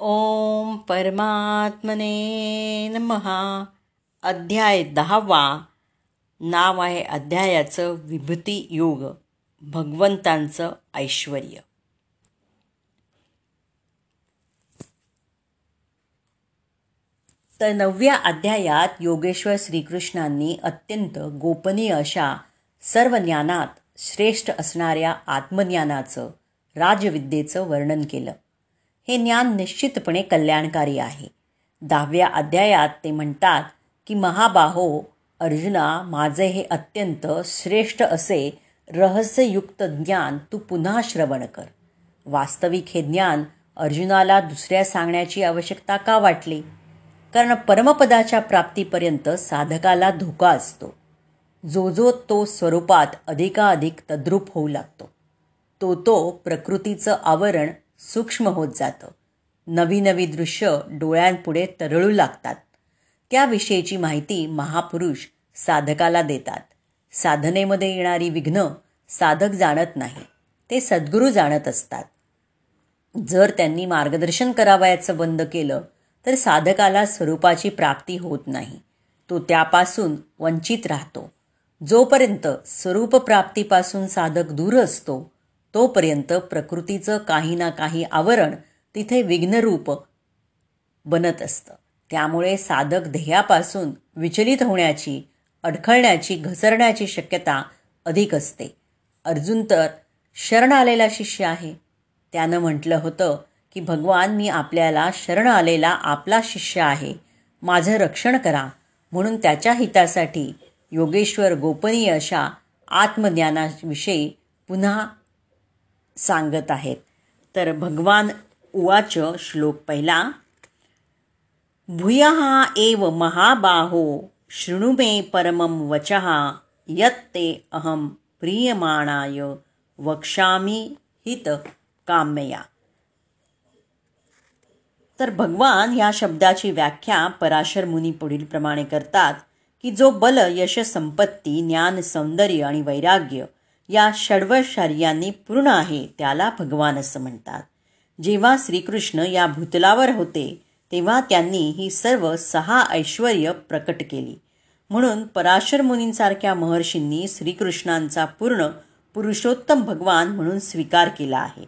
ओम परमात्मने नमहा अध्याय दहावा. नाव आहे अध्यायाचं विभूती योग. भगवंतांचं ऐश्वर तर नवव्या अध्यायात योगेश्वर श्रीकृष्णांनी अत्यंत गोपनीय अशा सर्व ज्ञानात श्रेष्ठ असणाऱ्या आत्मज्ञानाचं राजविद्येचं वर्णन केलं. हे ज्ञान निश्चितपणे कल्याणकारी आहे. दहाव्या अध्यायात ते म्हणतात की महाबाहो अर्जुना माझे हे अत्यंत श्रेष्ठ असे रहस्ययुक्त ज्ञान तू पुन्हा श्रवण कर. वास्तविक हे ज्ञान अर्जुनाला दुसऱ्या सांगण्याची आवश्यकता का वाटली? कारण परमपदाच्या प्राप्तीपर्यंत साधकाला धोका असतो. जो जो तो स्वरूपात अधिकाधिक तद्रूप होऊ लागतो. तो तो प्रकृतीचं आवरण सूक्ष्म होत जातं. नवी नवी दृश्य डोळ्यांपुढे तरळू लागतात. त्याविषयीची माहिती महापुरुष साधकाला देतात. साधनेमध्ये येणारी विघ्न साधक जाणत नाही ते सद्गुरू जाणत असतात. जर त्यांनी मार्गदर्शन करावयाचं बंद केलं तर साधकाला स्वरूपाची प्राप्ती होत नाही. तो त्यापासून वंचित राहतो. जोपर्यंत स्वरूप प्राप्तीपासून साधक दूर असतो तोपर्यंत प्रकृतीचं काही ना काही आवरण तिथे विघ्नरूप बनत असतं. त्यामुळे साधक ध्येयापासून विचलित होण्याची अडखळण्याची घसरण्याची शक्यता अधिक असते. अर्जुन तर शरण आलेला शिष्य आहे. त्यानं म्हटलं होतं की भगवान मी आपल्याला शरण आलेला आपला शिष्य आहे. माझं रक्षण करा. म्हणून त्याच्या हितासाठी योगेश्वर गोपनीय अशा आत्मज्ञानाविषयी पुन्हा सांगत आहेत. तर भगवान उवाच श्लोक पहिला भूयः एव महाबाहो शृणु मे परमं वचः यत्ते अहम प्रियमाणाय वक्षामी हित काम्यया. तर भगवान या शब्दाची व्याख्या पराशर मुनी पुढील प्रमाणे करतात की जो बल यश संपत्ती ज्ञान सौंदर्य आणि वैराग्य या षडवशार्यांनी पूर्ण आहे त्याला भगवान असं म्हणतात. जेव्हा श्रीकृष्ण या भूतलावर होते तेव्हा त्यांनी ही सर्व सहा ऐश्वर प्रकट केली. म्हणून पराशर मुनींसारख्या महर्षींनी श्रीकृष्णांचा पूर्ण पुरुषोत्तम भगवान म्हणून स्वीकार केला आहे.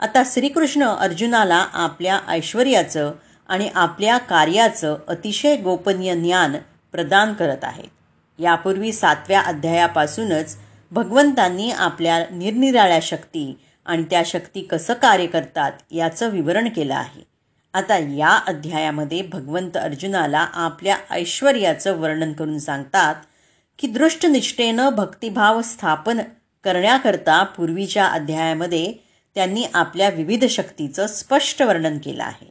आता श्रीकृष्ण अर्जुनाला आपल्या ऐश्वर्याचं आणि आपल्या कार्याचं अतिशय गोपनीय ज्ञान प्रदान करत आहेत. यापूर्वी सातव्या अध्यायापासूनच भगवंतांनी आपल्या निरनिराळ्या शक्ती आणि त्या शक्ती कसं कार्य करतात याचं विवरण केलं आहे. आता या अध्यायामध्ये भगवंत अर्जुनाला आपल्या ऐश्वर्याचं वर्णन करून सांगतात की दृष्टनिष्ठेनं भक्तिभाव स्थापन करण्याकरता पूर्वीच्या अध्यायामध्ये त्यांनी आपल्या विविध शक्तीचं स्पष्ट वर्णन केलं आहे.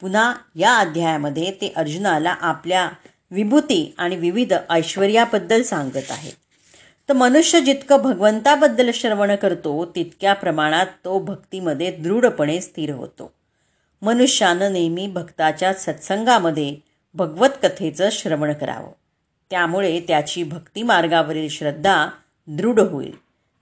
पुन्हा या अध्यायामध्ये ते अर्जुनाला आपल्या विभूती आणि विविध ऐश्वर्याबद्दल सांगत आहेत. तर मनुष्य जितकं भगवंताबद्दल श्रवण करतो तितक्या प्रमाणात तो भक्तीमध्ये दृढपणे स्थिर होतो. मनुष्यानं नेहमी भक्ताच्या सत्संगामध्ये भगवत कथेचं श्रवण करावं. त्यामुळे त्याची भक्तिमार्गावरील श्रद्धा दृढ होईल.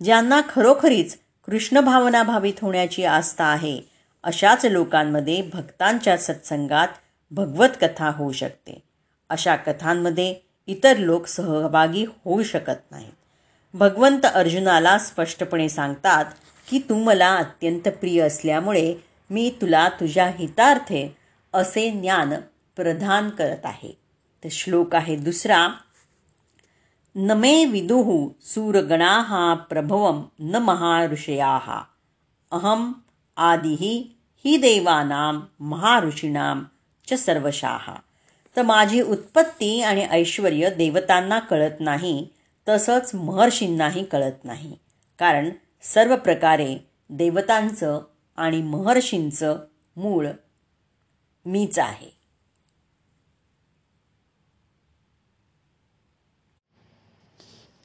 ज्यांना खरोखरीच कृष्ण भावना भावित होण्याची आस्था आहे अशाच लोकांमध्ये भक्तांच्या सत्संगात भगवत कथा होऊ शकते. अशा कथांमध्ये इतर लोक सहभागी होऊ शकत नाहीत. भगवंत अर्जुनाला स्पष्टपणे सांगतात की तू मला अत्यंत प्रिय असल्यामुळे मी तुला तुझ्या हितार्थे असे ज्ञान प्रदान करत आहे. तर श्लोक आहे दुसरा. न मे विदुः सूरगणा प्रभवम न महाऋषया. अहम आदिः ही देवानां महाऋषीणां च सर्वशाः. तर माझी उत्पत्ती आणि ऐश्वर देवतांना कळत नाही तसंच महर्षींनाही कळत नाही. कारण सर्व प्रकारे देवतांचं आणि महर्षींचं मूळ मीच आहे.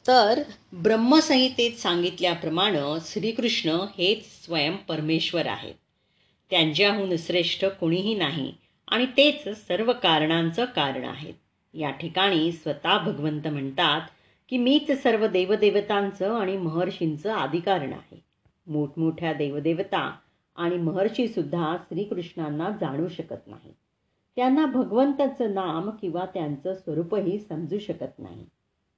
तर ब्रह्मसंहितेत सांगितल्याप्रमाणे श्रीकृष्ण हेच स्वयं परमेश्वर आहेत. त्यांच्याहून श्रेष्ठ कोणीही नाही आणि तेच सर्व कारणांचं कारण आहेत. या ठिकाणी स्वतः भगवंत म्हणतात की मीच सर्व देवदेवतांचं आणि महर्षींचं आदिकारण आहे. मोठमोठ्या देवदेवता आणि महर्षीसुद्धा श्रीकृष्णांना जाणू शकत नाही. त्यांना भगवंताचं नाम किंवा त्यांचं स्वरूपही समजू शकत नाही.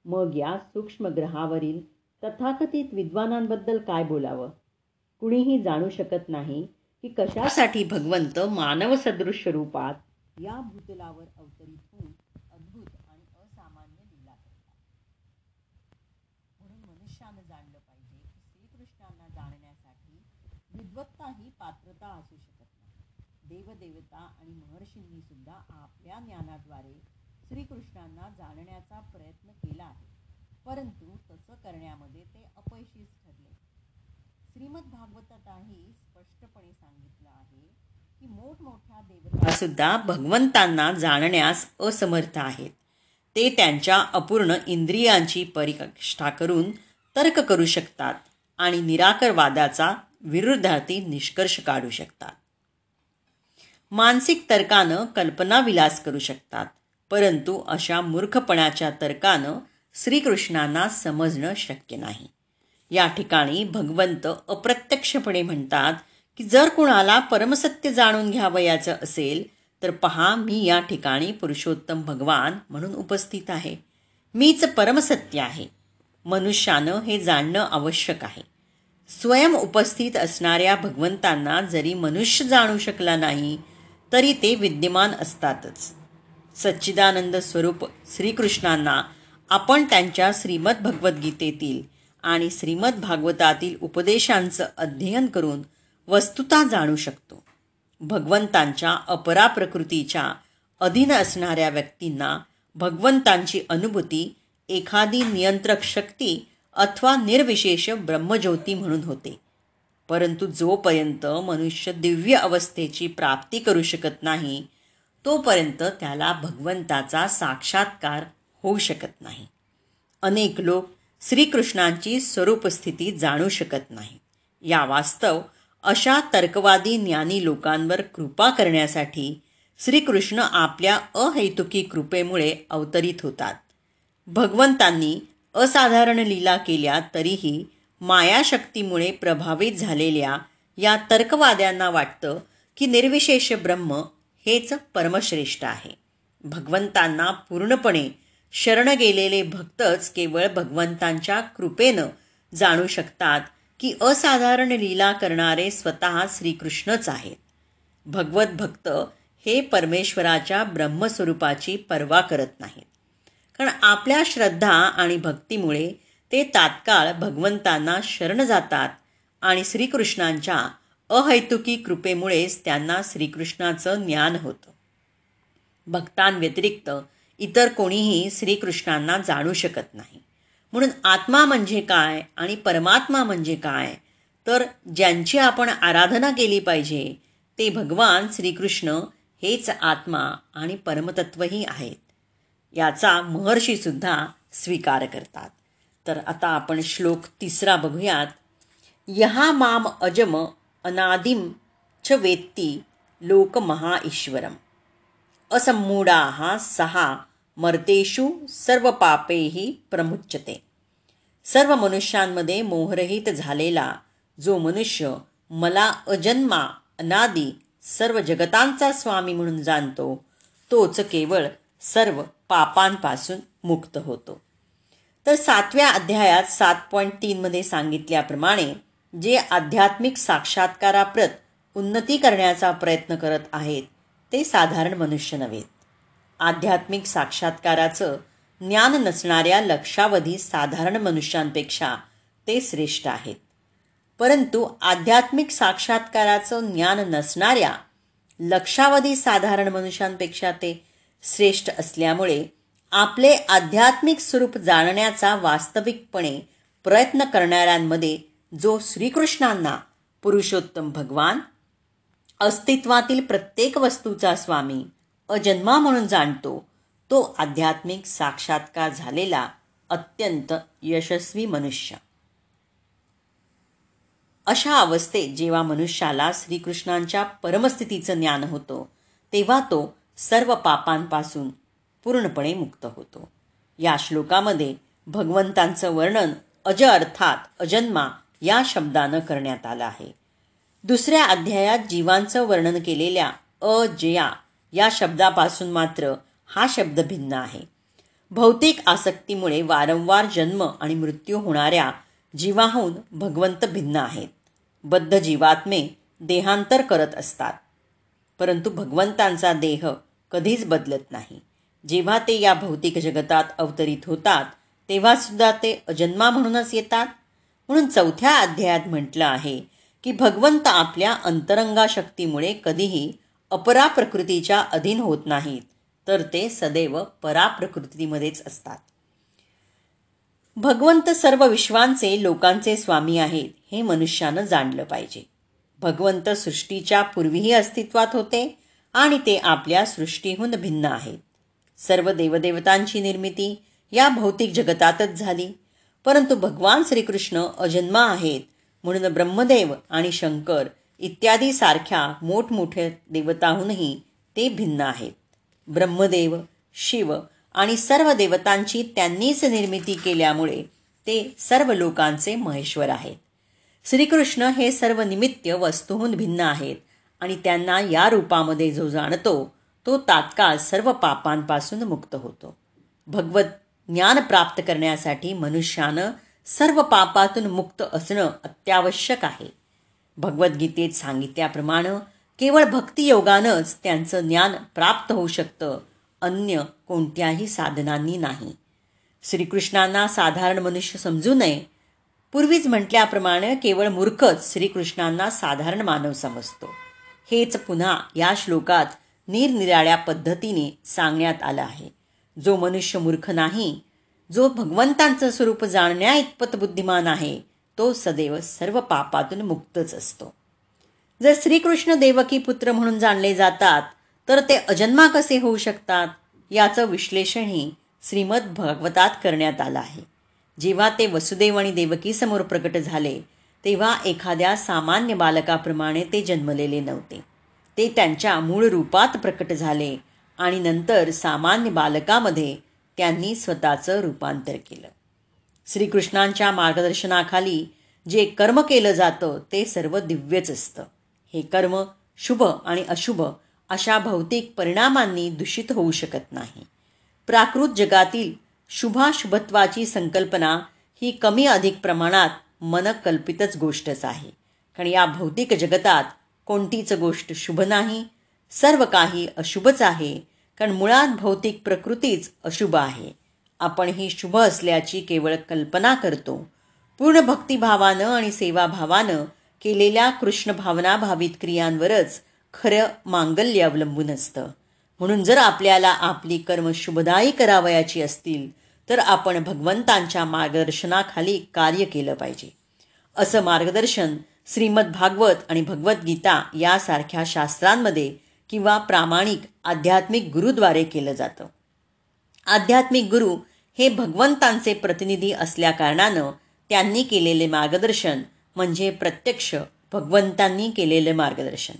मग या सूक्ष्म ग्रहावरील तथाकथित विद्वानांबद्दल काय बोलावं? कुणीही जाणू शकत नाही की कशासाठी भगवंत मानवसदृश रूपात या भूतलावर अवतरित होऊन अद्भुत आणि असामान्य लीला करतात म्हणून मनुष्यानं जाणलं पाहिजे की श्रीकृष्णांना जाणण्यासाठी विद्वत्ता ही पात्रता असू शकत नाही. देवदेवता आणि महर्षींनी सुद्धा आपल्या ज्ञानाद्वारे श्रीकृष्णांना जाणण्याचा प्रयत्न केला आहे. परंतु तसं करण्यामध्ये ते अपयशीच ठरले. श्रीमद भागवतातही स्पष्टपणे सांगितलं आहे की मोठमोठ्या देवता सुद्धा भगवंतांना जाणण्यास असमर्थ आहेत. ते त्यांच्या अपूर्ण इंद्रियांची परिकष्ठा करून तर्क करू शकतात आणि निराकरवादाचा विरुद्धार्थी निष्कर्ष काढू शकतात. मानसिक तर्कानं कल्पना विलास करू शकतात परंतु अशा मूर्खपणाच्या तर्कानं श्रीकृष्णांना समजणं शक्य नाही. या ठिकाणी भगवंत अप्रत्यक्षपणे म्हणतात की जर कुणाला परमसत्य जाणून घ्यावयाचं असेल तर पहा मी या ठिकाणी पुरुषोत्तम भगवान म्हणून उपस्थित आहे. मीच परमसत्य आहे. मनुष्यानं हे जाणणं आवश्यक आहे. स्वयं उपस्थित असणाऱ्या भगवंतांना जरी मनुष्य जाणू शकला नाही तरी ते विद्यमान असतातच. सच्चिदानंद स्वरूप श्रीकृष्णांना आपण त्यांच्या श्रीमद भगवद्गीतेतील आणि श्रीमद भागवतातील उपदेशांचं अध्ययन करून वस्तुता जाणू शकतो. भगवंतांच्या अपरा प्रकृतीच्या अधीन असणाऱ्या व्यक्तींना भगवंतांची अनुभूती एखादी नियंत्रक शक्ती अथवा निर्विशेष ब्रह्मज्योती म्हणून होते. परंतु जोपर्यंत मनुष्य दिव्य अवस्थेची प्राप्ती करू शकत नाही तोपर्यंत त्याला भगवंताचा साक्षात्कार होऊ शकत नाही. अनेक लोक श्रीकृष्णांची स्वरूपस्थिती जाणू शकत नाही. या वास्तव अशा तर्कवादी ज्ञानी लोकांवर कृपा करण्यासाठी श्रीकृष्ण आपल्या अहैतुकी कृपेमुळे अवतरित होतात. भगवंतांनी असाधारण लीला केल्या तरीही मायाशक्तीमुळे प्रभावित झालेल्या या तर्कवाद्यांना वाटतं की निर्विशेष ब्रह्म हेच परमश्रेष्ठ आहे. भगवंतांना पूर्णपणे शरण गेलेले भक्तच केवळ भगवंतांच्या कृपेनं जाणू शकतात की असाधारण लीला करणारे स्वतः श्रीकृष्णच आहेत. भगवत भक्त हे परमेश्वराच्या ब्रह्मस्वरूपाची पर्वा करत नाहीत. कारण आपल्या श्रद्धा आणि भक्तीमुळे ते तात्काळ भगवंतांना शरण जातात आणि श्रीकृष्णांच्या अहैतुकी कृपेमुळेच त्यांना श्रीकृष्णाचं ज्ञान होतं. भक्तांव्यतिरिक्त इतर कोणीही श्रीकृष्णांना जाणू शकत नाही. म्हणून आत्मा म्हणजे काय आणि परमात्मा म्हणजे काय? तर ज्यांची आपण आराधना केली पाहिजे ते भगवान श्रीकृष्ण हेच आत्मा आणि परमतत्वही आहेत. याचा महर्षीसुद्धा स्वीकार करतात. तर आता आपण श्लोक तिसरा बघूयात. यहा माम अजम अनादिम च वेत्ती लोक ईश्वरम. असमूढा सहा मर्तेषु सर्व पापेही प्रमुच्यते. सर्व मनुष्यांमध्ये मोहरहित झालेला जो मनुष्य मला अजन्मा अनादी सर्व जगतांचा स्वामी म्हणून जाणतो तोच केवळ सर्व पापांपासून मुक्त होतो. तर सातव्या अध्यायात सात पॉईंट तीनमध्ये सांगितल्याप्रमाणे जे आध्यात्मिक साक्षात्काराप्रत उन्नती करण्याचा प्रयत्न करत आहेत ते साधारण मनुष्य नव्हेत आध्यात्मिक साक्षात्काराचं ज्ञान नसणाऱ्या लक्षावधी साधारण मनुष्यांपेक्षा ते श्रेष्ठ आहेत. परंतु आध्यात्मिक साक्षात्काराचं ज्ञान नसणाऱ्या लक्षावधी साधारण मनुष्यांपेक्षा ते श्रेष्ठ असल्यामुळे आपले आध्यात्मिक स्वरूप जाणण्याचा वास्तविकपणे प्रयत्न करणाऱ्यांमध्ये जो श्रीकृष्णांना पुरुषोत्तम भगवान अस्तित्वातील प्रत्येक वस्तूचा स्वामी अजन्मा म्हणून जाणतो तो आध्यात्मिक साक्षात्कार झालेला अत्यंत यशस्वी मनुष्य. अशा अवस्थेत जेव्हा मनुष्याला श्रीकृष्णांच्या परमस्थितीचं ज्ञान होतं तेव्हा तो सर्व पापांपासून पूर्णपणे मुक्त होतो. या श्लोकामध्ये भगवंतांचं वर्णन अज अर्थात अजन्मा या शब्दानं करण्यात आलं आहे. दुसऱ्या अध्यायात जीवांचं वर्णन केलेल्या अजया या शब्दापासून मात्र हा शब्द भिन्न आहे. भौतिक आसक्तीमुळे वारंवार जन्म आणि मृत्यू होणाऱ्या जीवाहून भगवंत भिन्न आहेत. बद्ध जीवात्मे देहांतर करत असतात. परंतु भगवंतांचा देह कधीच बदलत नाही. जेव्हा ते या भौतिक जगतात अवतरित होतात तेव्हासुद्धा ते अजन्मा म्हणूनच येतात. म्हणून चौथ्या अध्यायात म्हटलं आहे की भगवंत आपल्या अंतरंगा शक्तीमुळे कधीही अपरा प्रकृतीच्या अधीन होत नाहीत तर ते सदैव पराप्रकृतीमध्येच असतात. भगवंत सर्व विश्वांचे लोकांचे स्वामी आहेत हे मनुष्यानं जाणलं पाहिजे. भगवंत सृष्टीच्या पूर्वीही अस्तित्वात होते आणि ते आपल्या सृष्टीहून भिन्न आहेत. सर्व देवदेवतांची निर्मिती या भौतिक जगतातच झाली. परंतु भगवान श्रीकृष्ण अजन्मा आहेत म्हणून ब्रह्मदेव आणि शंकर इत्यादी सारख्या मोठमोठ्या देवताहूनही ते भिन्न आहेत. ब्रह्मदेव शिव आणि सर्व देवतांची त्यांनीच निर्मिती केल्यामुळे ते सर्व लोकांचे महेश्वर आहेत. श्रीकृष्ण हे सर्व निमित्त वस्तूहून भिन्न आहेत. आणि त्यांना या रूपामध्ये जो जाणतो तो तात्काळ सर्व पापांपासून मुक्त होतो. भगवत ज्ञान प्राप्त करण्यासाठी मनुष्यानं सर्व पापातून मुक्त असणं अत्यावश्यक आहे. भगवद्गीतेत सांगितल्याप्रमाणे केवळ भक्तियोगानंच त्यांचं ज्ञान प्राप्त होऊ शकतं अन्य कोणत्याही साधनांनी नाही. श्रीकृष्णांना साधारण मनुष्य समजू नये. पूर्वीच म्हटल्याप्रमाणे केवळ मूर्खच श्रीकृष्णांना साधारण मानव समजतो. हेच पुन्हा या श्लोकात निरनिराळ्या पद्धतीने सांगण्यात आलं आहे. जो मनुष्य मूर्ख नाही जो भगवंतांचं स्वरूप जाणण्या इतपत बुद्धिमान आहे तो सदैव सर्व पापातून मुक्तच असतो. जर श्रीकृष्ण देवकी पुत्र म्हणून जाणले जातात तर ते अजन्मा कसे होऊ शकतात याचं विश्लेषणही श्रीमद भागवतात करण्यात आलं आहे. जेव्हा ते वसुदेव आणि देवकीसमोर प्रकट झाले तेव्हा एखाद्या सामान्य बालकाप्रमाणे ते जन्मलेले नव्हते. ते त्यांच्या मूळ रूपात प्रकट झाले आणि नंतर सामान्य बालकामध्ये त्यांनी स्वतःचं रूपांतर केलं. श्रीकृष्णांच्या मार्गदर्शनाखाली जे कर्म केलं जातं ते सर्व दिव्यच असतं. हे कर्म शुभ आणि अशुभ अशा भौतिक परिणामांनी दूषित होऊ शकत नाही. प्राकृत जगातील शुभाशुभत्वाची संकल्पना ही कमी अधिक प्रमाणात मनकल्पितच गोष्टच आहे. कारण या भौतिक जगतात कोणतीच गोष्ट शुभ नाही सर्व काही अशुभच आहे कारण मुळात भौतिक प्रकृतीच अशुभ आहे. आपण ही शुभ असल्याची केवळ कल्पना करतो. पूर्ण भक्तिभावानं आणि सेवाभावानं केलेल्या कृष्ण भावना भावित क्रियांवरच खरं मांगल्य अवलंबून असतं. म्हणून जर आपल्याला आपली कर्म शुभदायी करावयाची असतील तर आपण भगवंतांच्या मार्गदर्शनाखाली कार्य केलं पाहिजे. असं मार्गदर्शन श्रीमद भागवत आणि भगवद्गीता यासारख्या शास्त्रांमध्ये किंवा प्रामाणिक आध्यात्मिक गुरुद्वारे केलं जातं. आध्यात्मिक गुरु हे भगवंतांचे प्रतिनिधी असल्याकारणानं त्यांनी केलेले मार्गदर्शन म्हणजे प्रत्यक्ष भगवंतांनी केलेले मार्गदर्शन.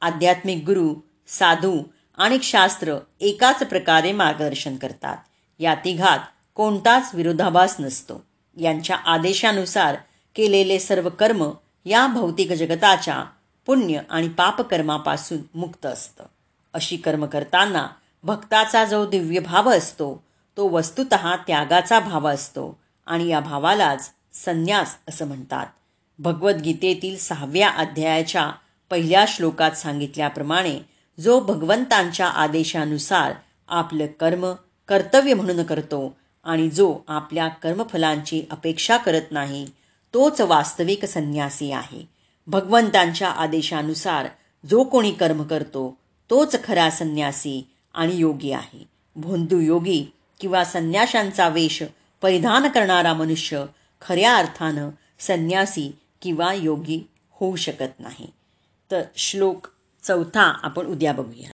आध्यात्मिक गुरु साधू आणि शास्त्र एकाच प्रकारे मार्गदर्शन करतात. या तिघात कोणताच विरोधाभास नसतो. यांच्या आदेशानुसार केलेले सर्व कर्म या भौतिक जगताच्या पुण्य आणि पापकर्मापासून मुक्त असतं. अशी कर्म करताना भक्ताचा जो दिव्य भाव असतो तो वस्तुत त्यागाचा भाव असतो आणि या भावालाच संन्यास असं म्हणतात. भगवद्गीतेतील सहाव्या अध्यायाच्या पहिल्या श्लोकात सांगितल्याप्रमाणे जो भगवंतांच्या आदेशानुसार आपलं कर्म कर्तव्य म्हणून करतो आणि जो आपल्या कर्मफलांची अपेक्षा करत नाही तोच वास्तविक संन्यासी आहे. भगवंतांच्या आदेशानुसार जो कोणी कर्म करतो तोच खरा संन्यासी आणि योगी आहे. भोंदू योगी किंवा संन्याशांचा वेश परिधान करणारा मनुष्य खऱ्या अर्थानं संन्यासी किंवा योगी होऊ शकत नाही. तर श्लोक चौथा आपण उद्या बघूया.